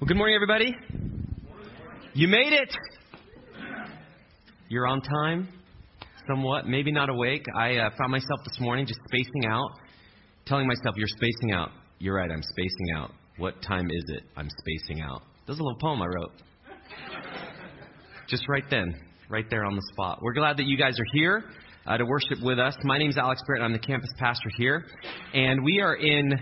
Well, good morning, everybody. You made it. You're on time, somewhat, maybe not awake. I uh, found myself this morning just spacing out, telling myself, You're spacing out. You're right, I'm spacing out. What time is it? I'm spacing out. This is a little poem I wrote. just right then, right there on the spot. We're glad that you guys are here uh, to worship with us. My name is Alex Barrett, I'm the campus pastor here. And we are in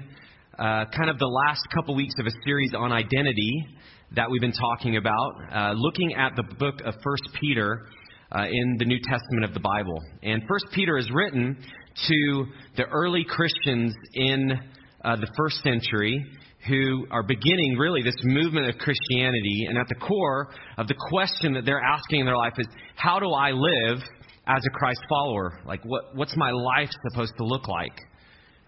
uh, kind of the last couple weeks of a series on identity that we've been talking about, uh, looking at the book of First Peter uh, in the New Testament of the Bible. And First Peter is written to the early Christians in uh, the first century who are beginning really this movement of Christianity. And at the core of the question that they're asking in their life is, how do I live as a Christ follower? Like, what, what's my life supposed to look like?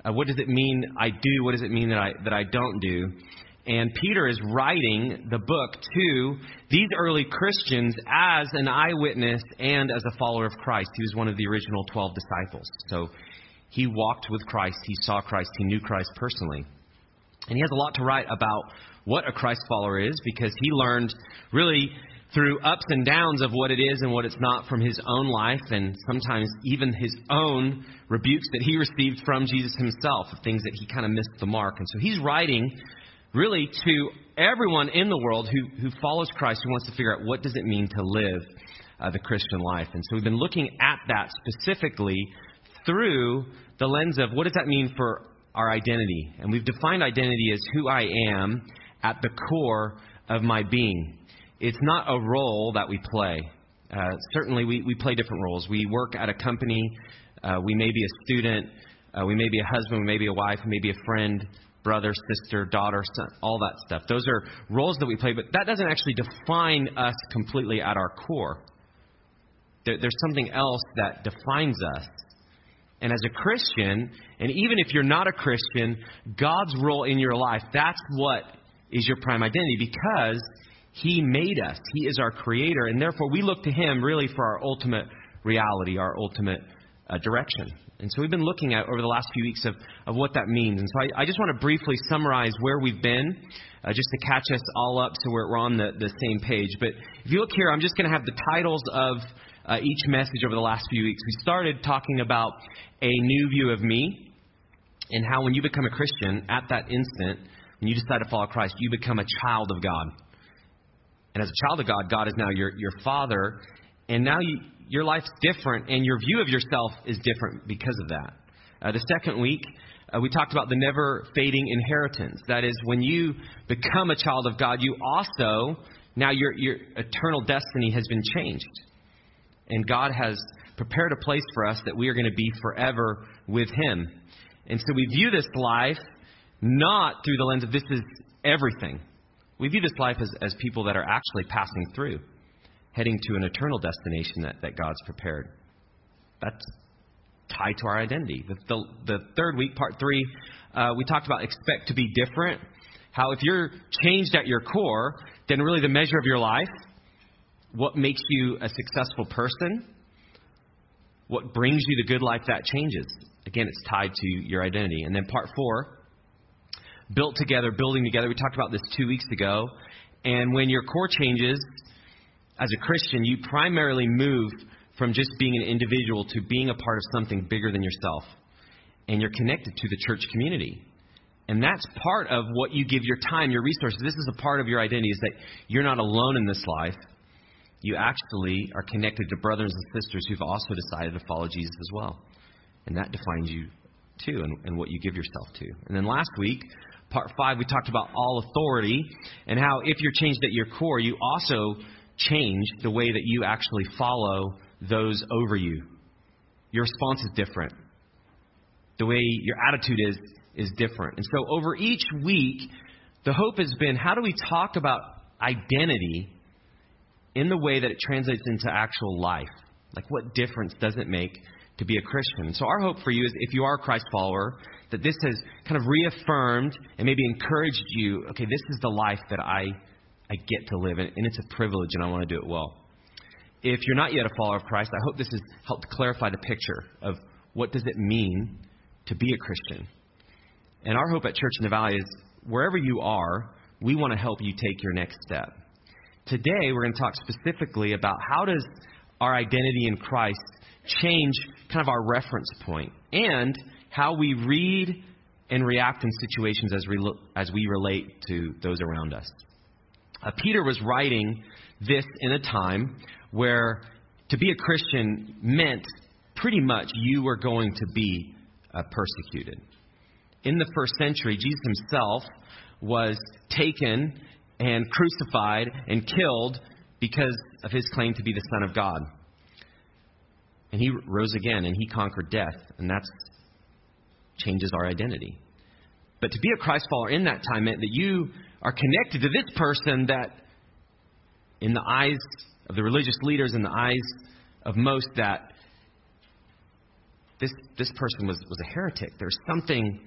Uh, what does it mean I do? What does it mean that I, that I don't do? And Peter is writing the book to these early Christians as an eyewitness and as a follower of Christ. He was one of the original 12 disciples. So he walked with Christ, he saw Christ, he knew Christ personally. And he has a lot to write about what a Christ follower is because he learned really through ups and downs of what it is and what it's not from his own life, and sometimes even his own rebukes that he received from Jesus himself, of things that he kind of missed the mark. And so he's writing really to everyone in the world who, who follows Christ, who wants to figure out what does it mean to live uh, the Christian life. And so we've been looking at that specifically through the lens of what does that mean for our identity. And we've defined identity as who I am at the core of my being. It's not a role that we play. Uh, certainly, we, we play different roles. We work at a company, uh, we may be a student, uh, we may be a husband, we may be a wife, we may be a friend, brother, sister, daughter, son, all that stuff. Those are roles that we play, but that doesn't actually define us completely at our core. There, there's something else that defines us. And as a Christian, and even if you're not a Christian, God's role in your life, that's what is your prime identity because He made us. He is our creator, and therefore we look to Him really for our ultimate reality, our ultimate uh, direction. And so we've been looking at over the last few weeks of, of what that means. And so I, I just want to briefly summarize where we've been, uh, just to catch us all up so we're, we're on the, the same page. But if you look here, I'm just going to have the titles of uh, each message over the last few weeks. We started talking about a new view of me and how when you become a Christian, at that instant, when you decide to follow Christ, you become a child of God. And as a child of God, God is now your, your father. And now you, your life's different, and your view of yourself is different because of that. Uh, the second week, uh, we talked about the never fading inheritance. That is, when you become a child of God, you also, now your, your eternal destiny has been changed. And God has prepared a place for us that we are going to be forever with Him. And so we view this life not through the lens of this is everything. We view this life as, as people that are actually passing through heading to an eternal destination that, that God's prepared. That's tied to our identity. The, the, the third week, part three, uh, we talked about expect to be different. How if you're changed at your core, then really the measure of your life, what makes you a successful person, what brings you the good life, that changes. Again, it's tied to your identity. And then part four, built together, building together. We talked about this two weeks ago. And when your core changes, as a Christian, you primarily move from just being an individual to being a part of something bigger than yourself. And you're connected to the church community. And that's part of what you give your time, your resources. This is a part of your identity is that you're not alone in this life. You actually are connected to brothers and sisters who've also decided to follow Jesus as well. And that defines you too and, and what you give yourself to. And then last week, part five, we talked about all authority and how if you're changed at your core, you also change the way that you actually follow those over you. Your response is different. The way your attitude is is different. And so over each week, the hope has been how do we talk about identity in the way that it translates into actual life? Like what difference does it make to be a Christian? So our hope for you is if you are a Christ follower, that this has kind of reaffirmed and maybe encouraged you, okay, this is the life that I I get to live, and it's a privilege, and I want to do it well. If you're not yet a follower of Christ, I hope this has helped clarify the picture of what does it mean to be a Christian. And our hope at Church in the Valley is wherever you are, we want to help you take your next step. Today, we're going to talk specifically about how does our identity in Christ change kind of our reference point and how we read and react in situations as, we as we relate to those around us. Uh, Peter was writing this in a time where to be a Christian meant pretty much you were going to be uh, persecuted. In the first century, Jesus himself was taken and crucified and killed because of his claim to be the Son of God. And he rose again and he conquered death, and that changes our identity. But to be a Christ follower in that time meant that you are connected to this person that, in the eyes of the religious leaders, in the eyes of most, that this, this person was, was a heretic. There's something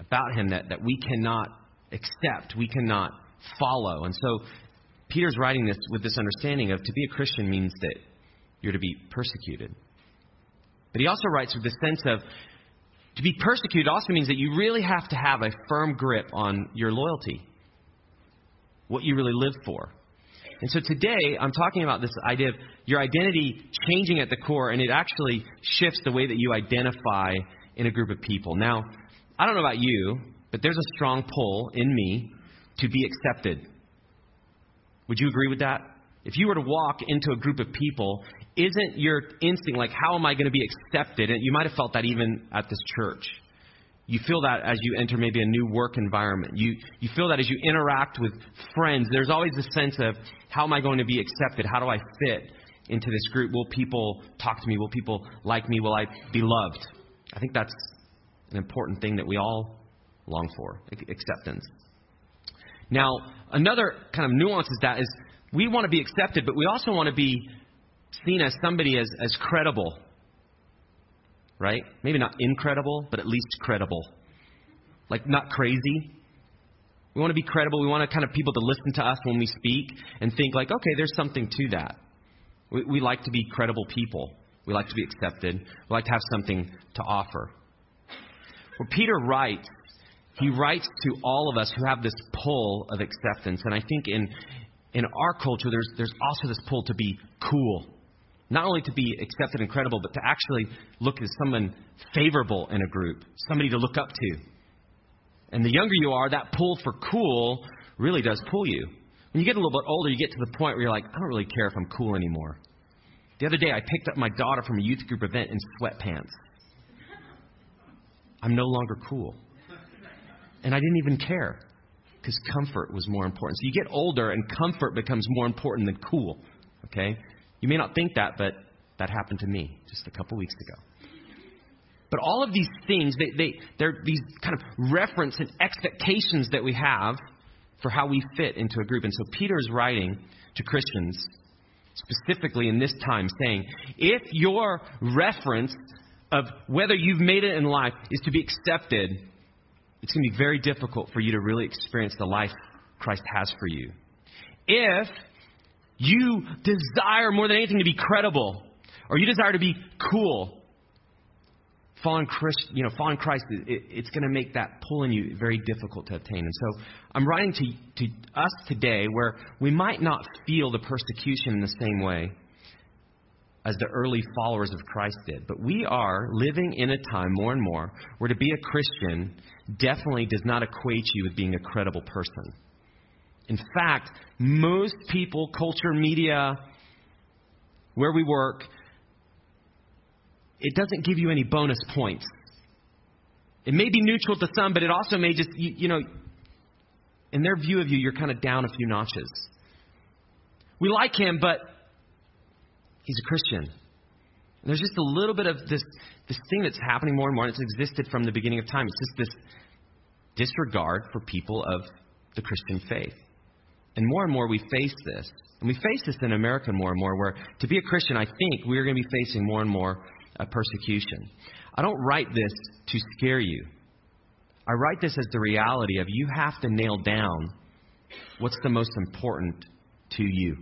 about him that, that we cannot accept, we cannot follow. And so Peter's writing this with this understanding of to be a Christian means that you're to be persecuted. But he also writes with the sense of to be persecuted also means that you really have to have a firm grip on your loyalty, what you really live for. And so today, I'm talking about this idea of your identity changing at the core, and it actually shifts the way that you identify in a group of people. Now, I don't know about you, but there's a strong pull in me to be accepted. Would you agree with that? If you were to walk into a group of people, isn't your instinct like, how am I going to be accepted? And you might have felt that even at this church. You feel that as you enter maybe a new work environment. You, you feel that as you interact with friends. There's always a sense of, how am I going to be accepted? How do I fit into this group? Will people talk to me? Will people like me? Will I be loved? I think that's an important thing that we all long for acceptance. Now, another kind of nuance is that is we want to be accepted, but we also want to be seen as somebody as, as credible. Right? Maybe not incredible, but at least credible. Like not crazy. We want to be credible. We want to kind of people to listen to us when we speak and think like, okay, there's something to that. We, we like to be credible people. We like to be accepted. We like to have something to offer. Well, Peter writes he writes to all of us who have this pull of acceptance. And I think in, in our culture, there's, there's also this pull to be cool. Not only to be accepted and credible, but to actually look as someone favorable in a group, somebody to look up to. And the younger you are, that pull for cool really does pull you. When you get a little bit older, you get to the point where you're like, I don't really care if I'm cool anymore. The other day, I picked up my daughter from a youth group event in sweatpants. I'm no longer cool. And I didn't even care because comfort was more important. So you get older and comfort becomes more important than cool. Okay? You may not think that, but that happened to me just a couple weeks ago. But all of these things, they, they, they're these kind of reference and expectations that we have for how we fit into a group. And so Peter is writing to Christians, specifically in this time, saying, if your reference of whether you've made it in life is to be accepted, it's going to be very difficult for you to really experience the life Christ has for you. If you desire more than anything to be credible, or you desire to be cool, following Christ, you know, following Christ, it, it's going to make that pull in you very difficult to obtain. And so, I'm writing to, to us today where we might not feel the persecution in the same way as the early followers of Christ did, but we are living in a time more and more where to be a Christian definitely does not equate you with being a credible person. In fact, most people, culture, media, where we work, it doesn't give you any bonus points. It may be neutral to some, but it also may just, you, you know, in their view of you, you're kind of down a few notches. We like him, but he's a Christian. And there's just a little bit of this, this thing that's happening more and more, and it's existed from the beginning of time. It's just this disregard for people of the Christian faith. And more and more we face this. And we face this in America more and more, where to be a Christian, I think we're going to be facing more and more uh, persecution. I don't write this to scare you. I write this as the reality of you have to nail down what's the most important to you.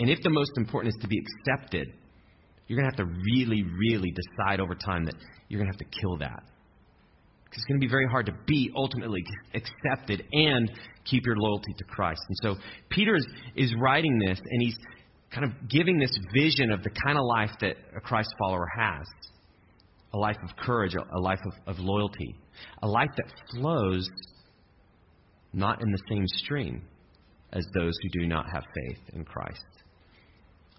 And if the most important is to be accepted, you're going to have to really, really decide over time that you're going to have to kill that. Because it's going to be very hard to be ultimately accepted and keep your loyalty to Christ. And so Peter is, is writing this, and he's kind of giving this vision of the kind of life that a Christ follower has a life of courage, a life of, of loyalty, a life that flows not in the same stream as those who do not have faith in Christ.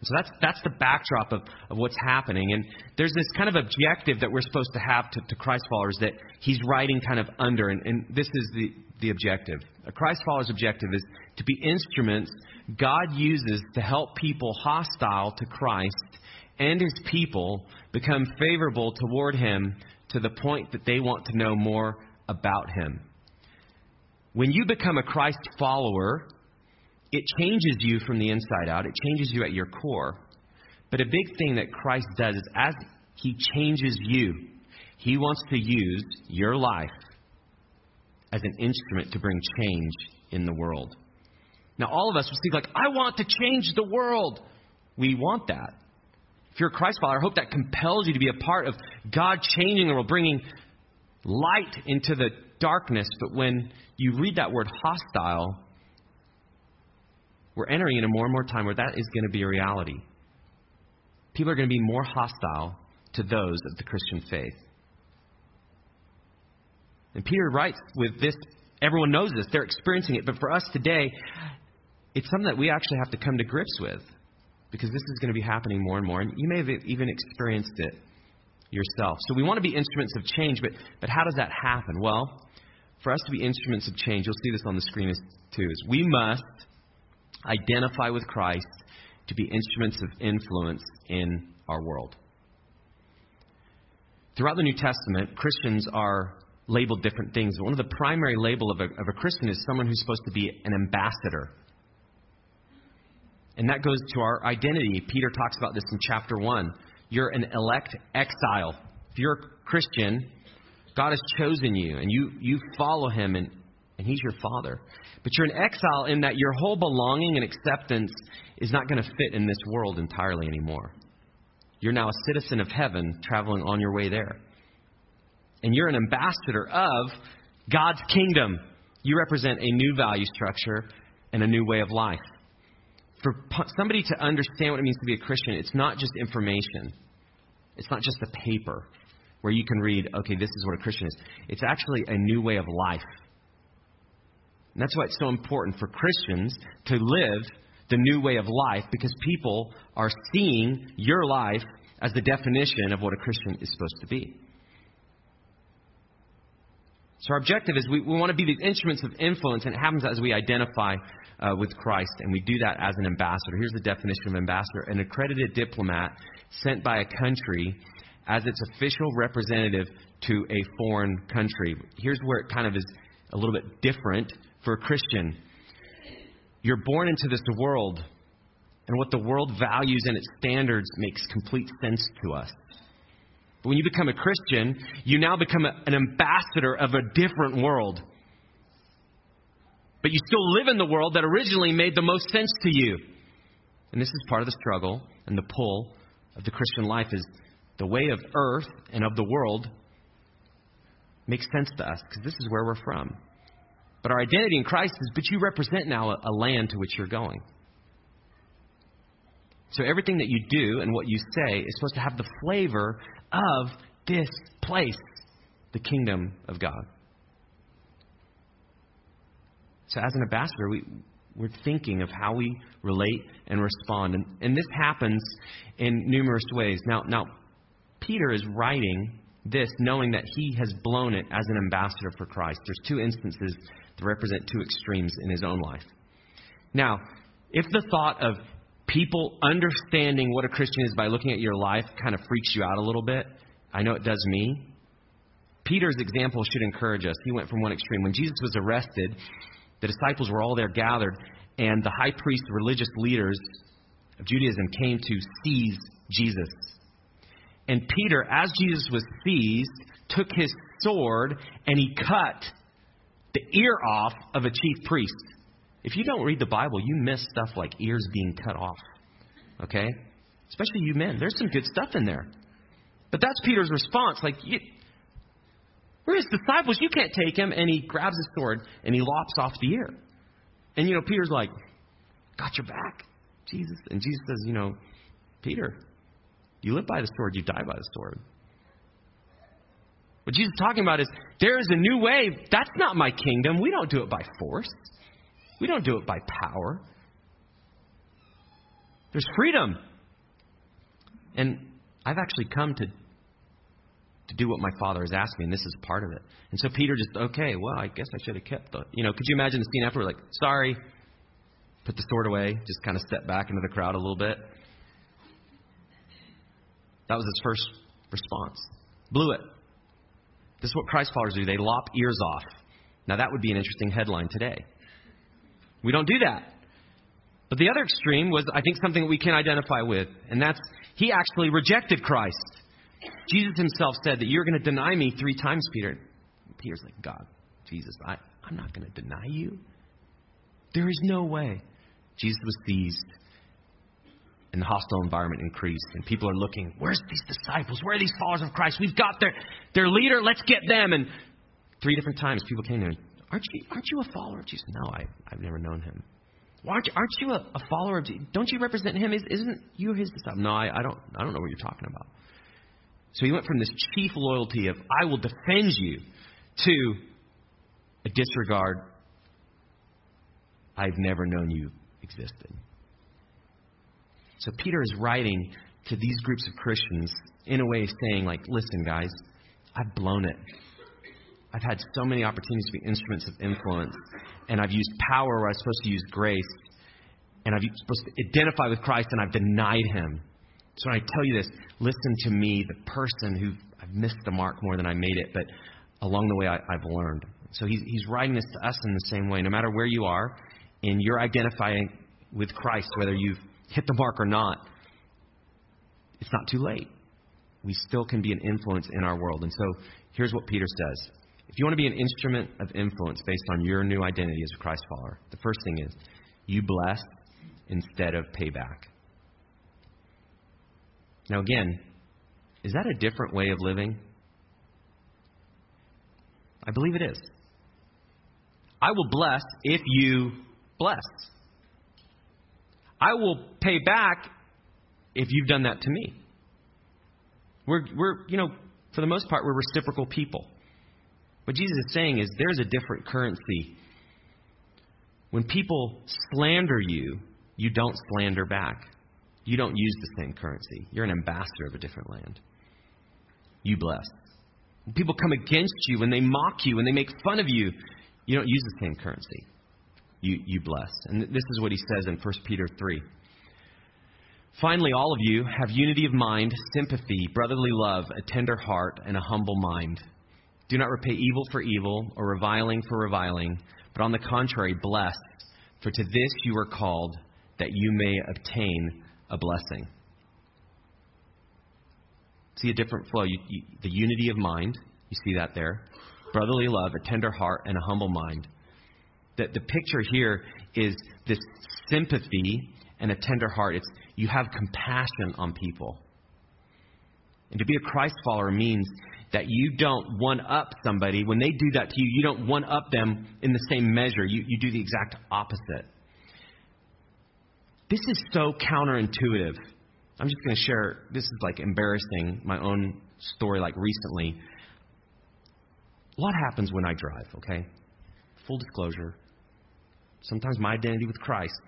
So that's, that's the backdrop of, of what's happening. And there's this kind of objective that we're supposed to have to, to Christ followers that he's writing kind of under. And, and this is the, the objective. A Christ follower's objective is to be instruments God uses to help people hostile to Christ and his people become favorable toward him to the point that they want to know more about him. When you become a Christ follower, it changes you from the inside out, it changes you at your core. But a big thing that Christ does is as he changes you, he wants to use your life as an instrument to bring change in the world. Now, all of us would think like, I want to change the world. We want that. If you're a Christ follower, I hope that compels you to be a part of God changing the world, bringing light into the darkness. But when you read that word hostile, we're entering into more and more time where that is going to be a reality. People are going to be more hostile to those of the Christian faith. And Peter writes with this, everyone knows this, they're experiencing it, but for us today, it's something that we actually have to come to grips with because this is going to be happening more and more. And you may have even experienced it yourself. So we want to be instruments of change, but, but how does that happen? Well, for us to be instruments of change, you'll see this on the screen too, is we must identify with Christ to be instruments of influence in our world. Throughout the New Testament, Christians are labeled different things. One of the primary label of a, of a Christian is someone who's supposed to be an ambassador and that goes to our identity. Peter talks about this in chapter 1. You're an elect exile. If you're a Christian, God has chosen you, and you, you follow him, and, and he's your father. But you're an exile in that your whole belonging and acceptance is not going to fit in this world entirely anymore. You're now a citizen of heaven traveling on your way there. And you're an ambassador of God's kingdom. You represent a new value structure and a new way of life for somebody to understand what it means to be a Christian, it's not just information. It's not just a paper where you can read, okay, this is what a Christian is. It's actually a new way of life. And that's why it's so important for Christians to live the new way of life because people are seeing your life as the definition of what a Christian is supposed to be. So our objective is we, we want to be these instruments of influence, and it happens as we identify uh, with Christ, and we do that as an ambassador. Here's the definition of ambassador an accredited diplomat sent by a country as its official representative to a foreign country. Here's where it kind of is a little bit different for a Christian. You're born into this world, and what the world values and its standards makes complete sense to us. But when you become a Christian, you now become a, an ambassador of a different world. But you still live in the world that originally made the most sense to you. And this is part of the struggle and the pull of the Christian life is the way of earth and of the world makes sense to us because this is where we're from. But our identity in Christ is, but you represent now a, a land to which you're going. So everything that you do and what you say is supposed to have the flavor of this place, the kingdom of God. So, as an ambassador, we, we're thinking of how we relate and respond. And, and this happens in numerous ways. Now, now, Peter is writing this knowing that he has blown it as an ambassador for Christ. There's two instances that represent two extremes in his own life. Now, if the thought of people understanding what a Christian is by looking at your life kind of freaks you out a little bit, I know it does me. Peter's example should encourage us. He went from one extreme. When Jesus was arrested, the disciples were all there gathered, and the high priest, religious leaders of Judaism came to seize Jesus. And Peter, as Jesus was seized, took his sword and he cut the ear off of a chief priest. If you don't read the Bible, you miss stuff like ears being cut off. Okay? Especially you men. There's some good stuff in there. But that's Peter's response. Like, you, We're his disciples. You can't take him. And he grabs his sword and he lops off the ear. And, you know, Peter's like, Got your back, Jesus. And Jesus says, You know, Peter, you live by the sword, you die by the sword. What Jesus is talking about is there is a new way. That's not my kingdom. We don't do it by force, we don't do it by power. There's freedom. And I've actually come to to do what my father has asked me, and this is part of it. And so Peter just, okay, well, I guess I should have kept the, you know, could you imagine the scene after, like, sorry, put the sword away, just kind of step back into the crowd a little bit. That was his first response. Blew it. This is what Christ followers do. They lop ears off. Now, that would be an interesting headline today. We don't do that. But the other extreme was, I think, something that we can identify with, and that's he actually rejected Christ. Jesus himself said that you're going to deny me three times, Peter. Peter's like, God, Jesus, I, I'm not going to deny you. There is no way. Jesus was seized, and the hostile environment increased, and people are looking, where's these disciples? Where are these followers of Christ? We've got their, their leader, let's get them. And three different times people came to him, aren't you, aren't you a follower of Jesus? No, I, I've never known him. Aren't you, aren't you a, a follower of Jesus? Don't you represent him? Is, isn't you his disciple? No, I, I, don't, I don't know what you're talking about. So he went from this chief loyalty of, I will defend you, to a disregard, I've never known you existed. So Peter is writing to these groups of Christians in a way saying, like, listen, guys, I've blown it. I've had so many opportunities to be instruments of influence, and I've used power where I was supposed to use grace, and I've supposed to identify with Christ, and I've denied him. So when I tell you this, listen to me, the person who I've missed the mark more than I made it, but along the way I, have learned. So he's, he's writing this to us in the same way. No matter where you are, and you're identifying with Christ, whether you've hit the mark or not, it's not too late. We still can be an influence in our world. And so here's what Peter says. If you want to be an instrument of influence based on your new identity as a Christ follower, the first thing is you bless instead of payback. Now, again, is that a different way of living? I believe it is. I will bless if you bless. I will pay back if you've done that to me. We're, we're, you know, for the most part, we're reciprocal people. What Jesus is saying is there's a different currency. When people slander you, you don't slander back. You don't use the same currency. You're an ambassador of a different land. You bless. When people come against you, when they mock you, when they make fun of you, you don't use the same currency. You, you bless. And this is what he says in 1 Peter 3. Finally, all of you have unity of mind, sympathy, brotherly love, a tender heart, and a humble mind. Do not repay evil for evil or reviling for reviling, but on the contrary, bless, for to this you are called, that you may obtain a blessing. See a different flow. You, you, the unity of mind, you see that there. Brotherly love, a tender heart, and a humble mind. The, the picture here is this sympathy and a tender heart. It's you have compassion on people. And to be a Christ follower means that you don't one up somebody. When they do that to you, you don't one up them in the same measure. You, you do the exact opposite. This is so counterintuitive. I'm just going to share, this is like embarrassing, my own story, like recently. What happens when I drive, okay? Full disclosure. Sometimes my identity with Christ,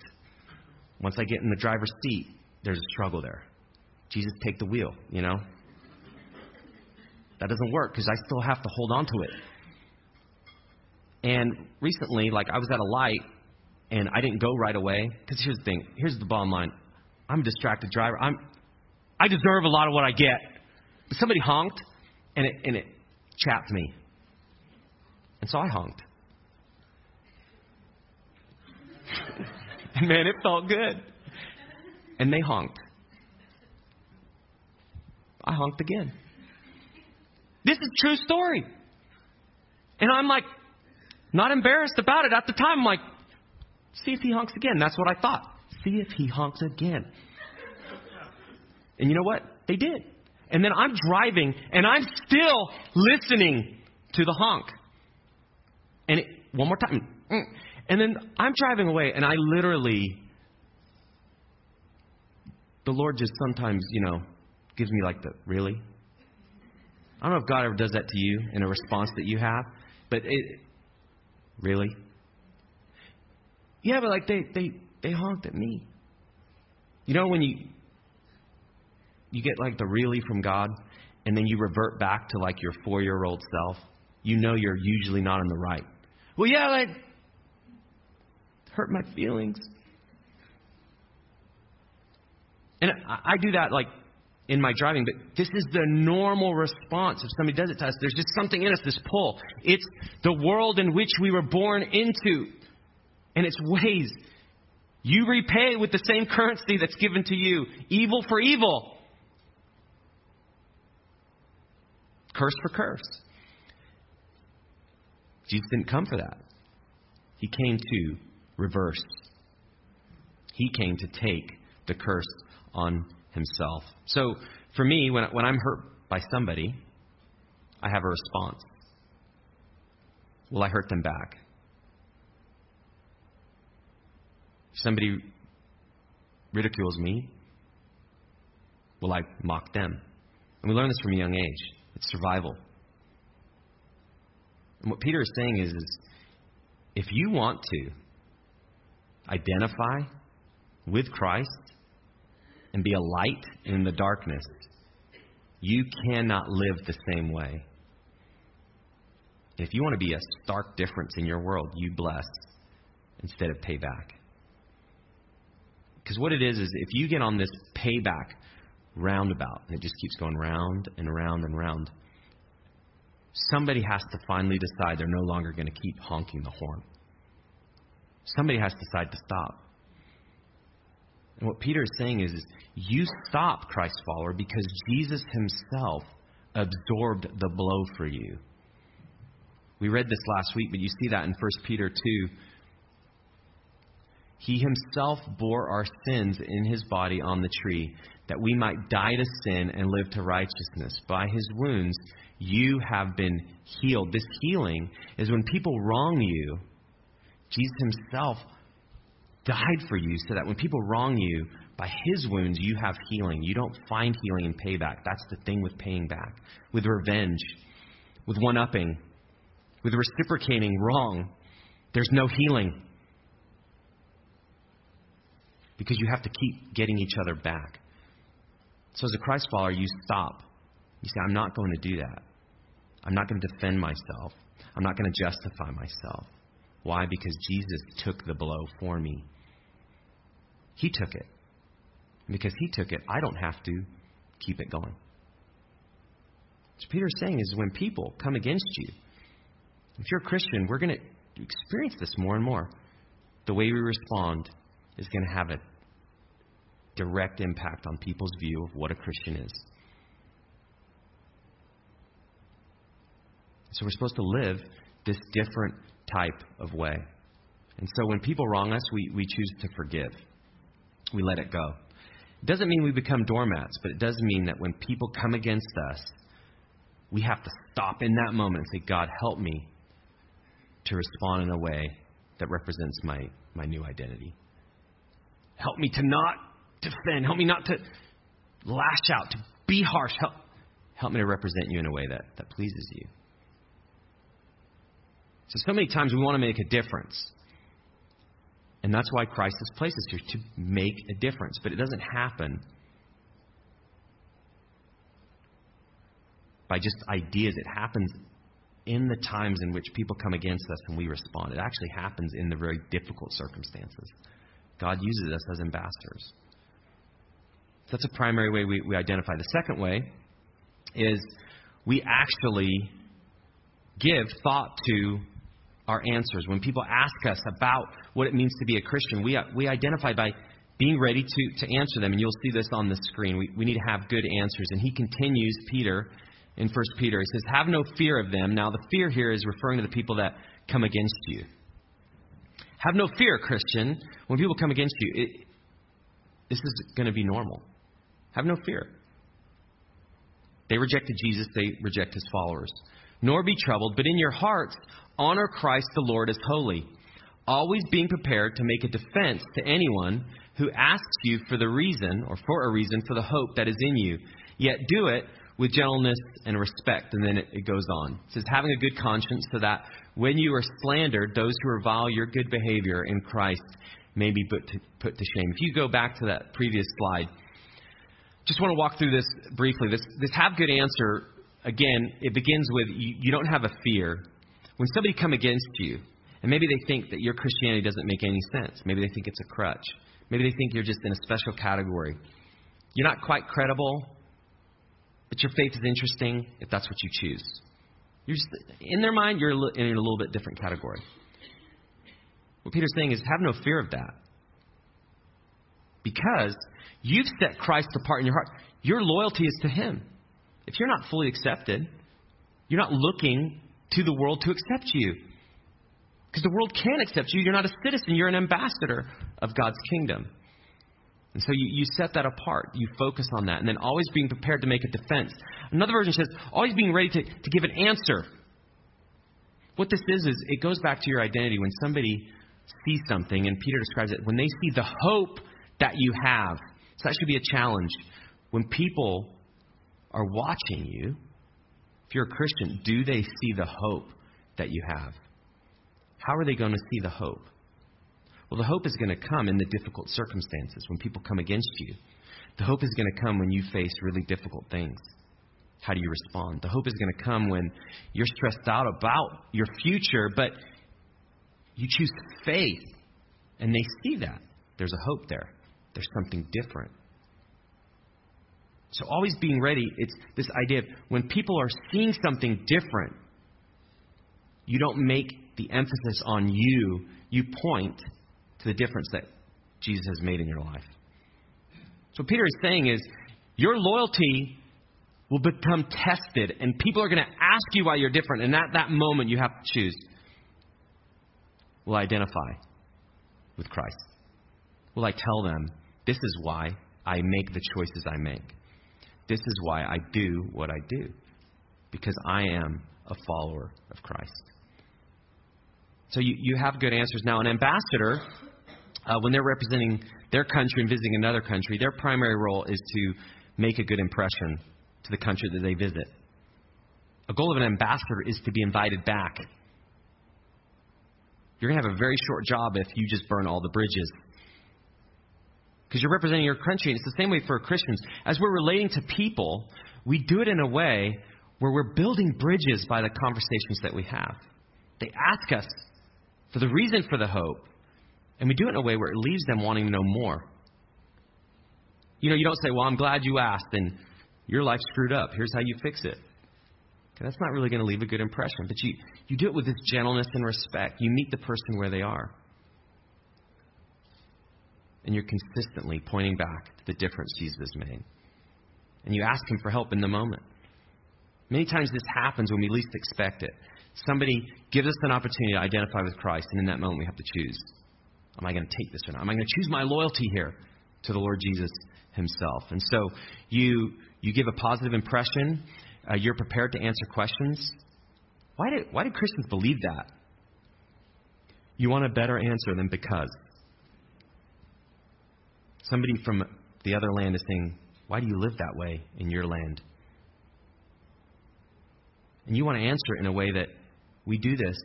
once I get in the driver's seat, there's a struggle there. Jesus, take the wheel, you know? That doesn't work because I still have to hold on to it. And recently, like I was at a light and I didn't go right away. Because here's the thing. Here's the bottom line. I'm a distracted driver. I'm, I deserve a lot of what I get. But somebody honked, and it, and it chapped me. And so I honked. And man, it felt good. And they honked. I honked again. This is true story. And I'm like, not embarrassed about it. At the time, I'm like, see if he honks again. That's what I thought. See if he honks again. And you know what? They did. And then I'm driving and I'm still listening to the honk. And it, one more time. Mm. And then I'm driving away, and I literally, the Lord just sometimes, you know, gives me like the, really? I don't know if God ever does that to you in a response that you have, but it, really? Yeah, but like they, they, they honked at me. You know when you, you get like the really from God, and then you revert back to like your four year old self, you know you're usually not in the right. Well, yeah, like, hurt my feelings. And I, do that like in my driving, but this is the normal response if somebody does it to us. There's just something in us, this pull. It's the world in which we were born into, and its ways. You repay with the same currency that's given to you evil for evil. Curse for curse. Jesus didn't come for that. He came to reverse. He came to take the curse on himself. So for me, when, when I'm hurt by somebody, I have a response. Will I hurt them back? If somebody ridicules me, will I mock them? And we learn this from a young age. It's survival. And what Peter is saying is, is if you want to identify with Christ and be a light in the darkness, you cannot live the same way. If you want to be a stark difference in your world, you bless instead of pay back. Because what it is, is if you get on this payback roundabout, and it just keeps going round and round and round, somebody has to finally decide they're no longer going to keep honking the horn. Somebody has to decide to stop. And what Peter is saying is, is you stop, Christ follower, because Jesus himself absorbed the blow for you. We read this last week, but you see that in 1 Peter 2. He himself bore our sins in his body on the tree, that we might die to sin and live to righteousness. By his wounds, you have been healed. This healing is when people wrong you, Jesus himself died for you so that when people wrong you, by his wounds, you have healing. You don't find healing in payback. That's the thing with paying back, with revenge, with one upping, with reciprocating wrong. There's no healing because you have to keep getting each other back. So, as a Christ follower, you stop. You say, I'm not going to do that. I'm not going to defend myself. I'm not going to justify myself. Why? Because Jesus took the blow for me. He took it. Because He took it, I don't have to keep it going. What Peter's saying is when people come against you, if you're a Christian, we're going to experience this more and more. The way we respond is going to have a direct impact on people's view of what a Christian is. So we're supposed to live this different type of way. And so when people wrong us, we, we choose to forgive. We let it go. It doesn't mean we become doormats, but it does mean that when people come against us, we have to stop in that moment and say, God, help me to respond in a way that represents my, my new identity. Help me to not defend. Help me not to lash out, to be harsh. Help, help me to represent you in a way that, that pleases you. So, so many times we want to make a difference. And that's why Christ has placed us here, to make a difference. But it doesn't happen by just ideas. It happens in the times in which people come against us and we respond. It actually happens in the very difficult circumstances. God uses us as ambassadors. So that's a primary way we, we identify. The second way is we actually give thought to our answers. When people ask us about what it means to be a Christian, we, we identify by being ready to, to answer them. And you'll see this on the screen. We, we need to have good answers. And he continues, Peter, in 1 Peter. He says, Have no fear of them. Now, the fear here is referring to the people that come against you. Have no fear, Christian. When people come against you, it, this is going to be normal. Have no fear. They rejected Jesus, they reject his followers. nor be troubled, but in your hearts honor Christ the Lord as holy, always being prepared to make a defense to anyone who asks you for the reason, or for a reason, for the hope that is in you. Yet do it with gentleness and respect. And then it, it goes on. It says, having a good conscience, so that when you are slandered, those who revile your good behavior in Christ may be put to, put to shame. If you go back to that previous slide, just want to walk through this briefly. This, this have good answer, again, it begins with you, you don't have a fear. When somebody come against you, and maybe they think that your Christianity doesn't make any sense. Maybe they think it's a crutch. Maybe they think you're just in a special category. You're not quite credible, but your faith is interesting if that's what you choose. You're just, in their mind, you're in a little bit different category. What Peter's saying is have no fear of that. Because you've set Christ apart in your heart. Your loyalty is to Him. If you're not fully accepted, you're not looking to the world to accept you. Because the world can't accept you. You're not a citizen, you're an ambassador of God's kingdom. And so you, you set that apart. You focus on that. And then always being prepared to make a defense. Another version says, always being ready to, to give an answer. What this is, is it goes back to your identity. When somebody sees something, and Peter describes it, when they see the hope that you have. So that should be a challenge. When people are watching you, if you're a Christian, do they see the hope that you have? How are they going to see the hope? Well, the hope is going to come in the difficult circumstances when people come against you. The hope is going to come when you face really difficult things. How do you respond? The hope is going to come when you're stressed out about your future, but you choose faith, and they see that. There's a hope there, there's something different. So, always being ready, it's this idea of when people are seeing something different, you don't make the emphasis on you, you point to the difference that Jesus has made in your life. So, Peter is saying is your loyalty will become tested, and people are going to ask you why you're different, and at that moment, you have to choose will I identify with Christ? Will I tell them, this is why I make the choices I make? This is why I do what I do. Because I am a follower of Christ. So you, you have good answers. Now, an ambassador, uh, when they're representing their country and visiting another country, their primary role is to make a good impression to the country that they visit. A goal of an ambassador is to be invited back you're going to have a very short job if you just burn all the bridges. Because you're representing your country. And it's the same way for Christians. As we're relating to people, we do it in a way where we're building bridges by the conversations that we have. They ask us for the reason for the hope, and we do it in a way where it leaves them wanting to know more. You know, you don't say, Well, I'm glad you asked, and your life screwed up. Here's how you fix it. That's not really going to leave a good impression. But you, you do it with this gentleness and respect. You meet the person where they are. And you're consistently pointing back to the difference Jesus made. And you ask Him for help in the moment. Many times this happens when we least expect it. Somebody gives us an opportunity to identify with Christ, and in that moment we have to choose. Am I going to take this or not? Am I going to choose my loyalty here to the Lord Jesus Himself? And so you you give a positive impression uh, you're prepared to answer questions. Why did, why did Christians believe that? You want a better answer than because. Somebody from the other land is saying, Why do you live that way in your land? And you want to answer in a way that we do this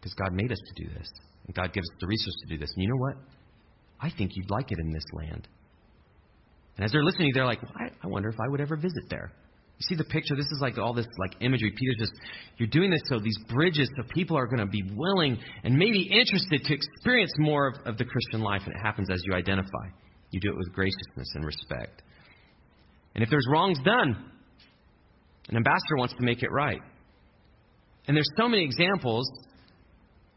because God made us to do this. And God gives us the resources to do this. And you know what? I think you'd like it in this land. And as they're listening, they're like, well, I wonder if I would ever visit there. You see the picture? This is like all this like imagery. Peter's just, you're doing this so these bridges, so people are going to be willing and maybe interested to experience more of, of the Christian life. And it happens as you identify. You do it with graciousness and respect. And if there's wrongs done, an ambassador wants to make it right. And there's so many examples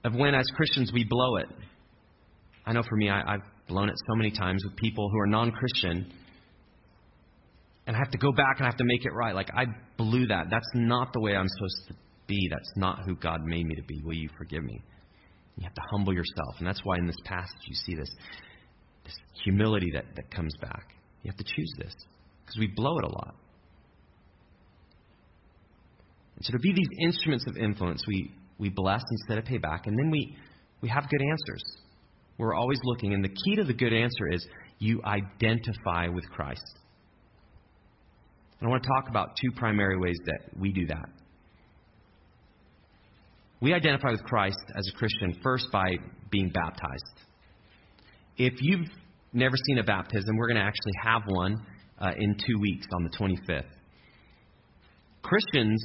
of when, as Christians, we blow it. I know for me, I, I've blown it so many times with people who are non Christian and I have to go back and I have to make it right. Like, I blew that. That's not the way I'm supposed to be. That's not who God made me to be. Will you forgive me? You have to humble yourself. And that's why in this passage you see this, this humility that, that comes back. You have to choose this because we blow it a lot. And so to be these instruments of influence, we, we bless instead of pay back, and then we, we have good answers. We're always looking, and the key to the good answer is you identify with Christ. And I want to talk about two primary ways that we do that. We identify with Christ as a Christian first by being baptized. If you've never seen a baptism, we're going to actually have one uh, in two weeks on the 25th. Christians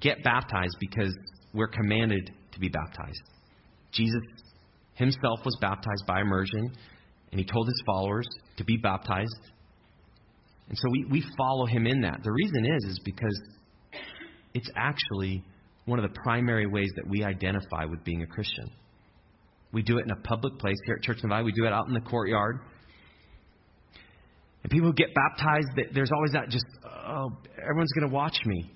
get baptized because we're commanded to be baptized. Jesus himself was baptized by immersion, and he told his followers to be baptized. And so we, we follow him in that. The reason is, is because it's actually one of the primary ways that we identify with being a Christian. We do it in a public place here at Church Valley. We do it out in the courtyard. And people who get baptized, there's always that just, oh, everyone's going to watch me.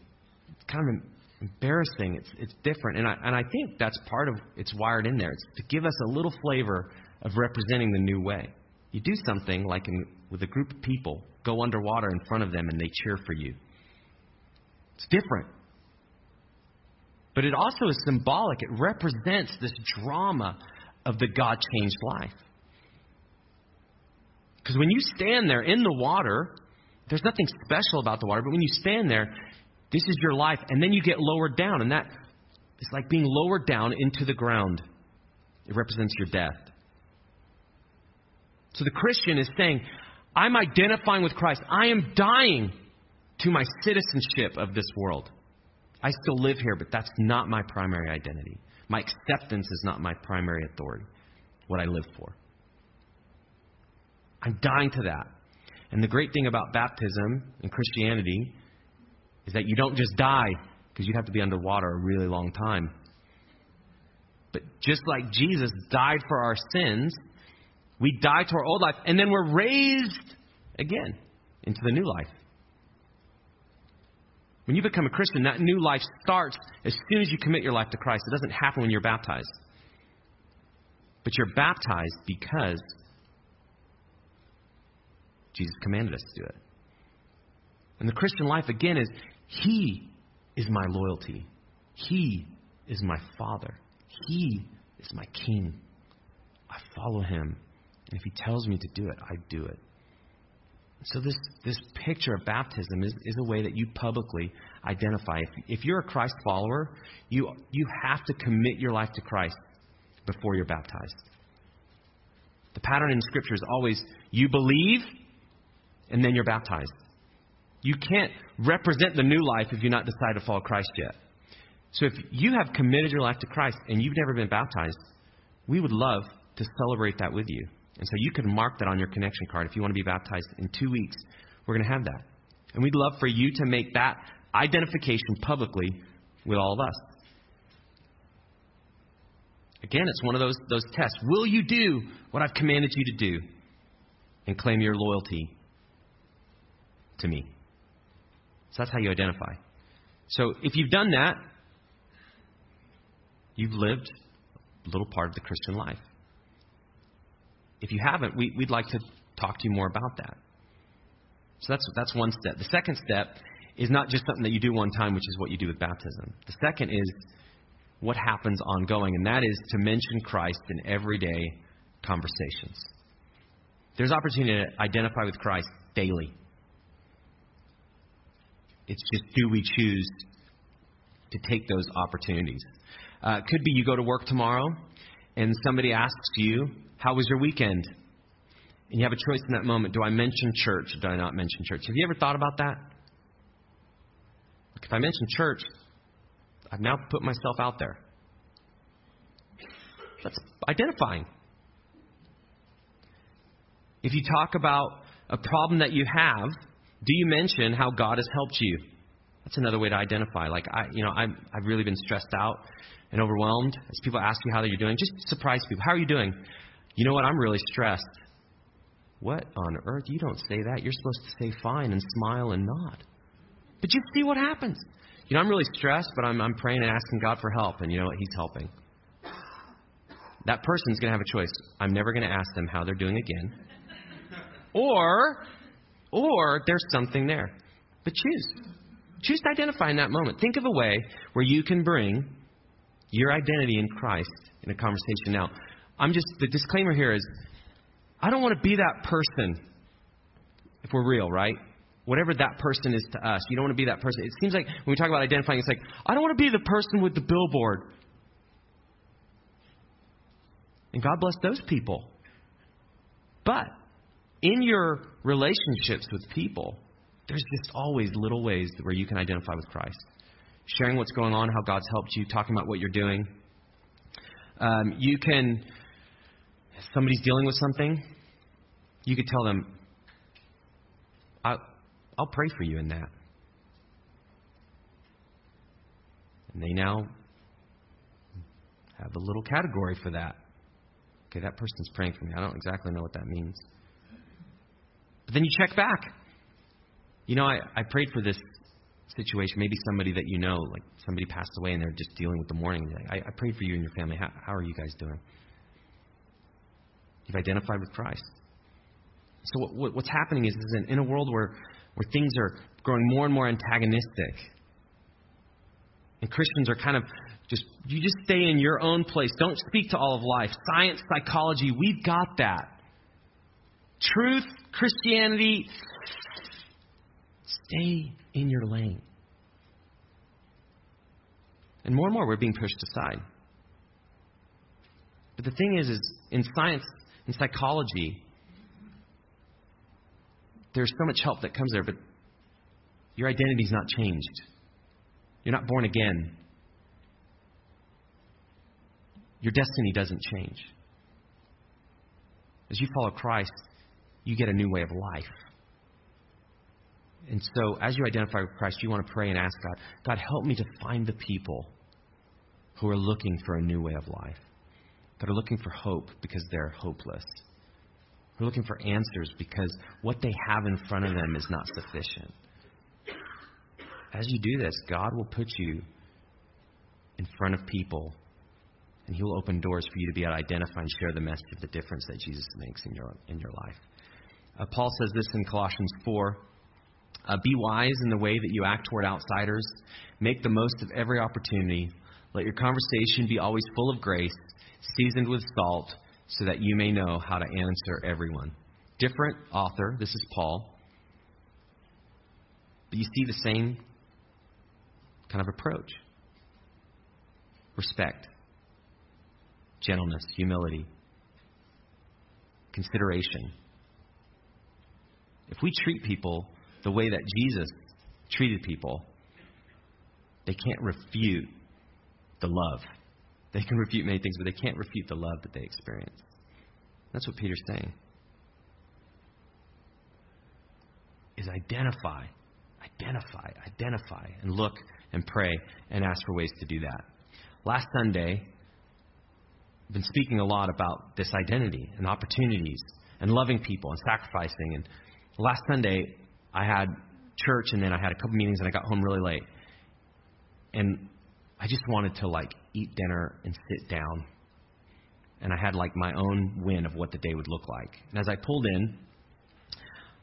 It's kind of embarrassing. It's, it's different. And I, and I think that's part of it's wired in there. It's to give us a little flavor of representing the new way. You do something like in, with a group of people, go underwater in front of them and they cheer for you. It's different. But it also is symbolic. It represents this drama of the God changed life. Because when you stand there in the water, there's nothing special about the water, but when you stand there, this is your life, and then you get lowered down, and that is like being lowered down into the ground. It represents your death. So the Christian is saying, I'm identifying with Christ. I am dying to my citizenship of this world. I still live here, but that's not my primary identity. My acceptance is not my primary authority, what I live for. I'm dying to that. And the great thing about baptism and Christianity is that you don't just die because you'd have to be underwater a really long time. But just like Jesus died for our sins, we die to our old life and then we're raised again into the new life. When you become a Christian, that new life starts as soon as you commit your life to Christ. It doesn't happen when you're baptized. But you're baptized because Jesus commanded us to do it. And the Christian life, again, is He is my loyalty. He is my Father. He is my King. I follow Him. And if He tells me to do it, I do it. So this, this picture of baptism is, is a way that you publicly identify. If, if you're a Christ follower, you, you have to commit your life to Christ before you're baptized. The pattern in Scripture is always you believe and then you're baptized. You can't represent the new life if you're not decided to follow Christ yet. So if you have committed your life to Christ and you've never been baptized, we would love to celebrate that with you. And so you can mark that on your connection card if you want to be baptized in two weeks. We're going to have that. And we'd love for you to make that identification publicly with all of us. Again, it's one of those, those tests. Will you do what I've commanded you to do and claim your loyalty to me? So that's how you identify. So if you've done that, you've lived a little part of the Christian life. If you haven't, we, would like to talk to you more about that. So that's, that's one step. The second step is not just something that you do one time, which is what you do with baptism. The second is what happens ongoing, and that is to mention Christ in everyday conversations. There's opportunity to identify with Christ daily. It's just do we choose to take those opportunities? Uh, could be you go to work tomorrow and somebody asks you, How was your weekend? And you have a choice in that moment. Do I mention church or do I not mention church? Have you ever thought about that? If I mention church, I've now put myself out there. That's identifying. If you talk about a problem that you have, do you mention how God has helped you? That's another way to identify. Like I, you know, I'm, I've really been stressed out and overwhelmed. As people ask you how you're doing, just surprise people. How are you doing? You know what? I'm really stressed. What on earth? You don't say that. You're supposed to say fine and smile and nod. But you see what happens. You know, I'm really stressed, but I'm, I'm praying and asking God for help, and you know what? He's helping. That person's going to have a choice. I'm never going to ask them how they're doing again. Or or there's something there. But choose. choose to identify in that moment. Think of a way where you can bring your identity in Christ in a conversation. Now, I'm just, the disclaimer here is I don't want to be that person if we're real, right? Whatever that person is to us, you don't want to be that person. It seems like when we talk about identifying, it's like, I don't want to be the person with the billboard. And God bless those people. But in your relationships with people, there's just always little ways where you can identify with Christ. Sharing what's going on, how God's helped you, talking about what you're doing. Um, you can, somebody's dealing with something, you could tell them, I'll, I'll pray for you in that. And they now have a little category for that. Okay, that person's praying for me. I don't exactly know what that means. But then you check back. You know, I, I prayed for this situation. Maybe somebody that you know, like somebody passed away and they're just dealing with the mourning. I, I prayed for you and your family. How, how are you guys doing? You've identified with Christ. So what, what, what's happening is, is in, in a world where, where things are growing more and more antagonistic, and Christians are kind of just, you just stay in your own place. Don't speak to all of life. Science, psychology, we've got that. Truth, Christianity, stay in your lane. And more and more we're being pushed aside. But the thing is, is in science and psychology, there's so much help that comes there, but your identity's not changed. You're not born again. Your destiny doesn't change. As you follow Christ, you get a new way of life. And so, as you identify with Christ, you want to pray and ask God, God, help me to find the people who are looking for a new way of life, that are looking for hope because they're hopeless, who are looking for answers because what they have in front of them is not sufficient. As you do this, God will put you in front of people and He will open doors for you to be able to identify and share the message of the difference that Jesus makes in your, in your life. Uh, Paul says this in Colossians 4. Uh, be wise in the way that you act toward outsiders. Make the most of every opportunity. Let your conversation be always full of grace, seasoned with salt, so that you may know how to answer everyone. Different author. This is Paul. But you see the same kind of approach respect gentleness, humility, consideration. If we treat people the way that Jesus treated people, they can't refute the love. They can refute many things, but they can't refute the love that they experience. That's what Peter's saying. Is identify, identify, identify, and look and pray and ask for ways to do that. Last Sunday, I've been speaking a lot about this identity and opportunities and loving people and sacrificing. And last Sunday, I had church and then I had a couple meetings and I got home really late. And I just wanted to like eat dinner and sit down. And I had like my own win of what the day would look like. And as I pulled in,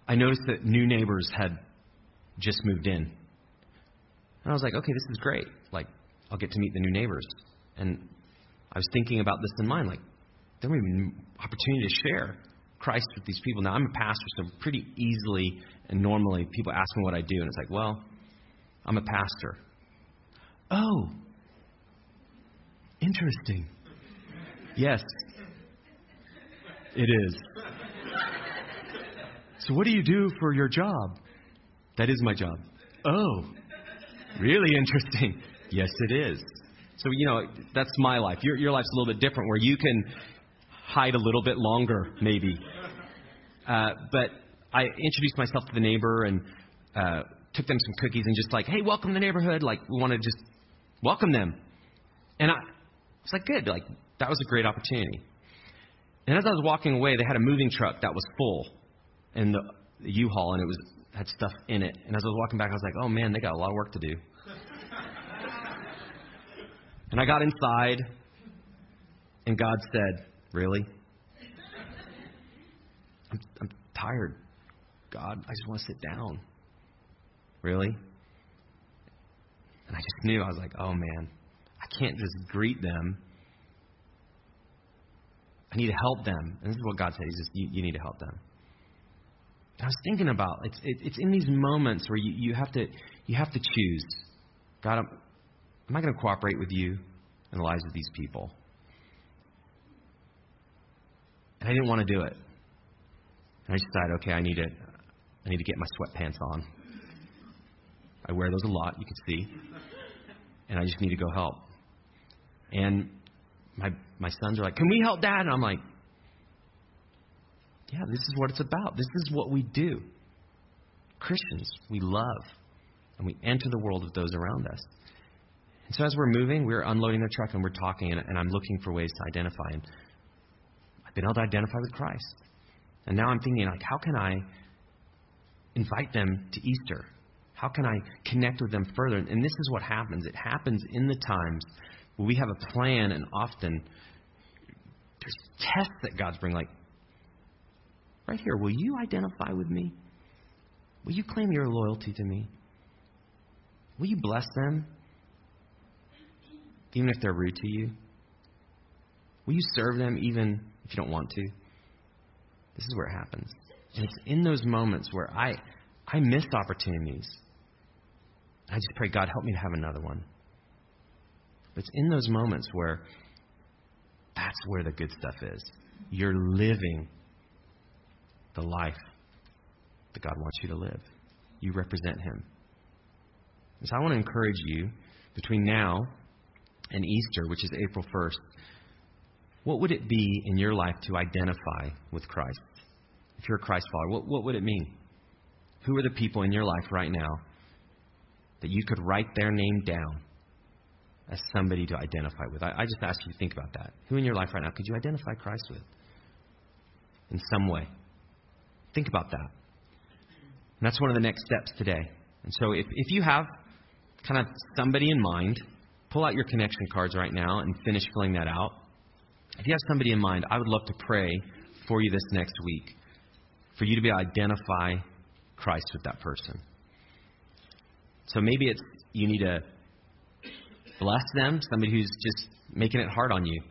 I noticed that new neighbors had just moved in. And I was like, okay, this is great. Like, I'll get to meet the new neighbors. And I was thinking about this in mind, like there may be an opportunity to share Christ with these people. Now I'm a pastor, so pretty easily and normally people ask me what I do, and it's like, well, I'm a pastor. Oh, interesting. Yes, it is. So, what do you do for your job? That is my job. Oh, really interesting. Yes, it is. So, you know, that's my life. Your, your life's a little bit different where you can hide a little bit longer, maybe. Uh, but I introduced myself to the neighbor and uh, took them some cookies and just like, hey, welcome to the neighborhood. Like, we want to just welcome them. And I was like, good. Like, that was a great opportunity. And as I was walking away, they had a moving truck that was full in the, the U-Haul, and it was had stuff in it. And as I was walking back, I was like, oh man, they got a lot of work to do. And I got inside, and God said, Really? I'm, I'm tired. God, I just want to sit down. Really? And I just knew, I was like, oh man, I can't just greet them. I need to help them. And this is what God said. He says, you, you need to help them. I was thinking about it's it, it's in these moments where you, you have to you have to choose. God, I'm, am I going to cooperate with you in the lives of these people? And I didn't want to do it. And I decided, okay, I need to I need to get my sweatpants on. I wear those a lot, you can see. And I just need to go help. And my my sons are like, "Can we help dad?" And I'm like, yeah, this is what it's about. This is what we do. Christians, we love and we enter the world of those around us. And so as we're moving, we're unloading the truck and we're talking, and, and I'm looking for ways to identify. And I've been able to identify with Christ. And now I'm thinking, like, how can I invite them to Easter? How can I connect with them further? And this is what happens. It happens in the times we have a plan, and often there's tests that God's bring, like, right here, will you identify with me? Will you claim your loyalty to me? Will you bless them, even if they're rude to you? Will you serve them, even if you don't want to? This is where it happens. And it's in those moments where I, I missed opportunities. I just pray, God, help me to have another one. But it's in those moments where that's where the good stuff is. You're living the life that God wants you to live. You represent Him. And so I want to encourage you between now and Easter, which is April 1st, what would it be in your life to identify with Christ? If you're a Christ follower, what, what would it mean? Who are the people in your life right now that you could write their name down as somebody to identify with? I, I just ask you to think about that. Who in your life right now could you identify Christ with in some way? Think about that. And that's one of the next steps today. And so if, if you have kind of somebody in mind, pull out your connection cards right now and finish filling that out. If you have somebody in mind, I would love to pray for you this next week for you to be able to identify Christ with that person. So maybe it's you need to bless them, somebody who's just making it hard on you.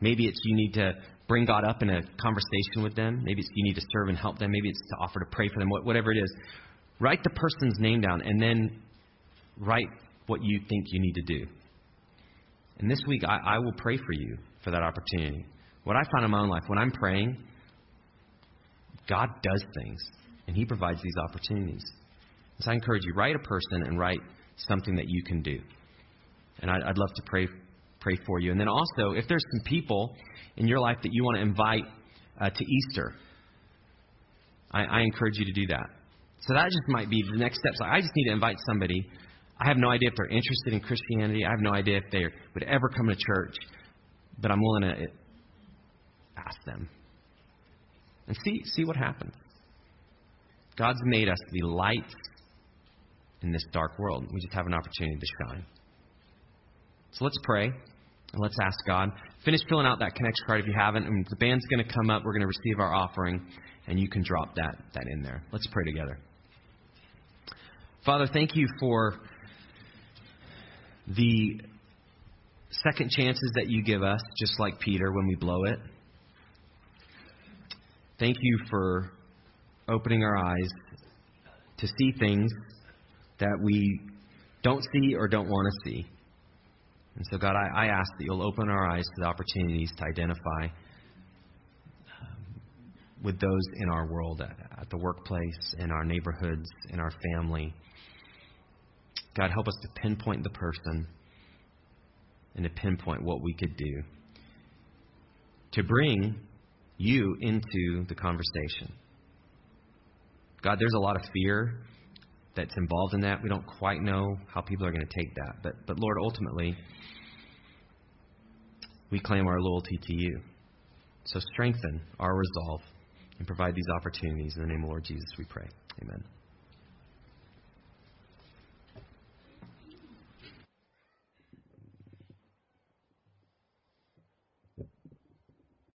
Maybe it's you need to bring God up in a conversation with them. Maybe it's you need to serve and help them. Maybe it's to offer to pray for them, whatever it is. Write the person's name down and then write what you think you need to do. And this week, I, I will pray for you for that opportunity. What I found in my own life, when I'm praying, God does things, and He provides these opportunities. So I encourage you, write a person and write something that you can do. And I'd, I'd love to pray pray for you. And then also, if there's some people in your life that you want to invite uh, to Easter, I, I encourage you to do that. So that just might be the next steps. I just need to invite somebody. I have no idea if they're interested in Christianity. I have no idea if they would ever come to church, but I'm willing to ask them and see see what happens. God's made us to be lights in this dark world. We just have an opportunity to shine. So let's pray. And let's ask God. Finish filling out that connection card if you haven't. And the band's going to come up. We're going to receive our offering, and you can drop that, that in there. Let's pray together. Father, thank you for the second chances that you give us, just like Peter when we blow it. Thank you for opening our eyes to see things that we don't see or don't want to see. And so, God, I, I ask that you'll open our eyes to the opportunities to identify um, with those in our world, at, at the workplace, in our neighborhoods, in our family. God, help us to pinpoint the person and to pinpoint what we could do to bring you into the conversation. God, there's a lot of fear that's involved in that. We don't quite know how people are going to take that. But, but Lord, ultimately, we claim our loyalty to you. So strengthen our resolve and provide these opportunities. In the name of Lord Jesus, we pray. Amen.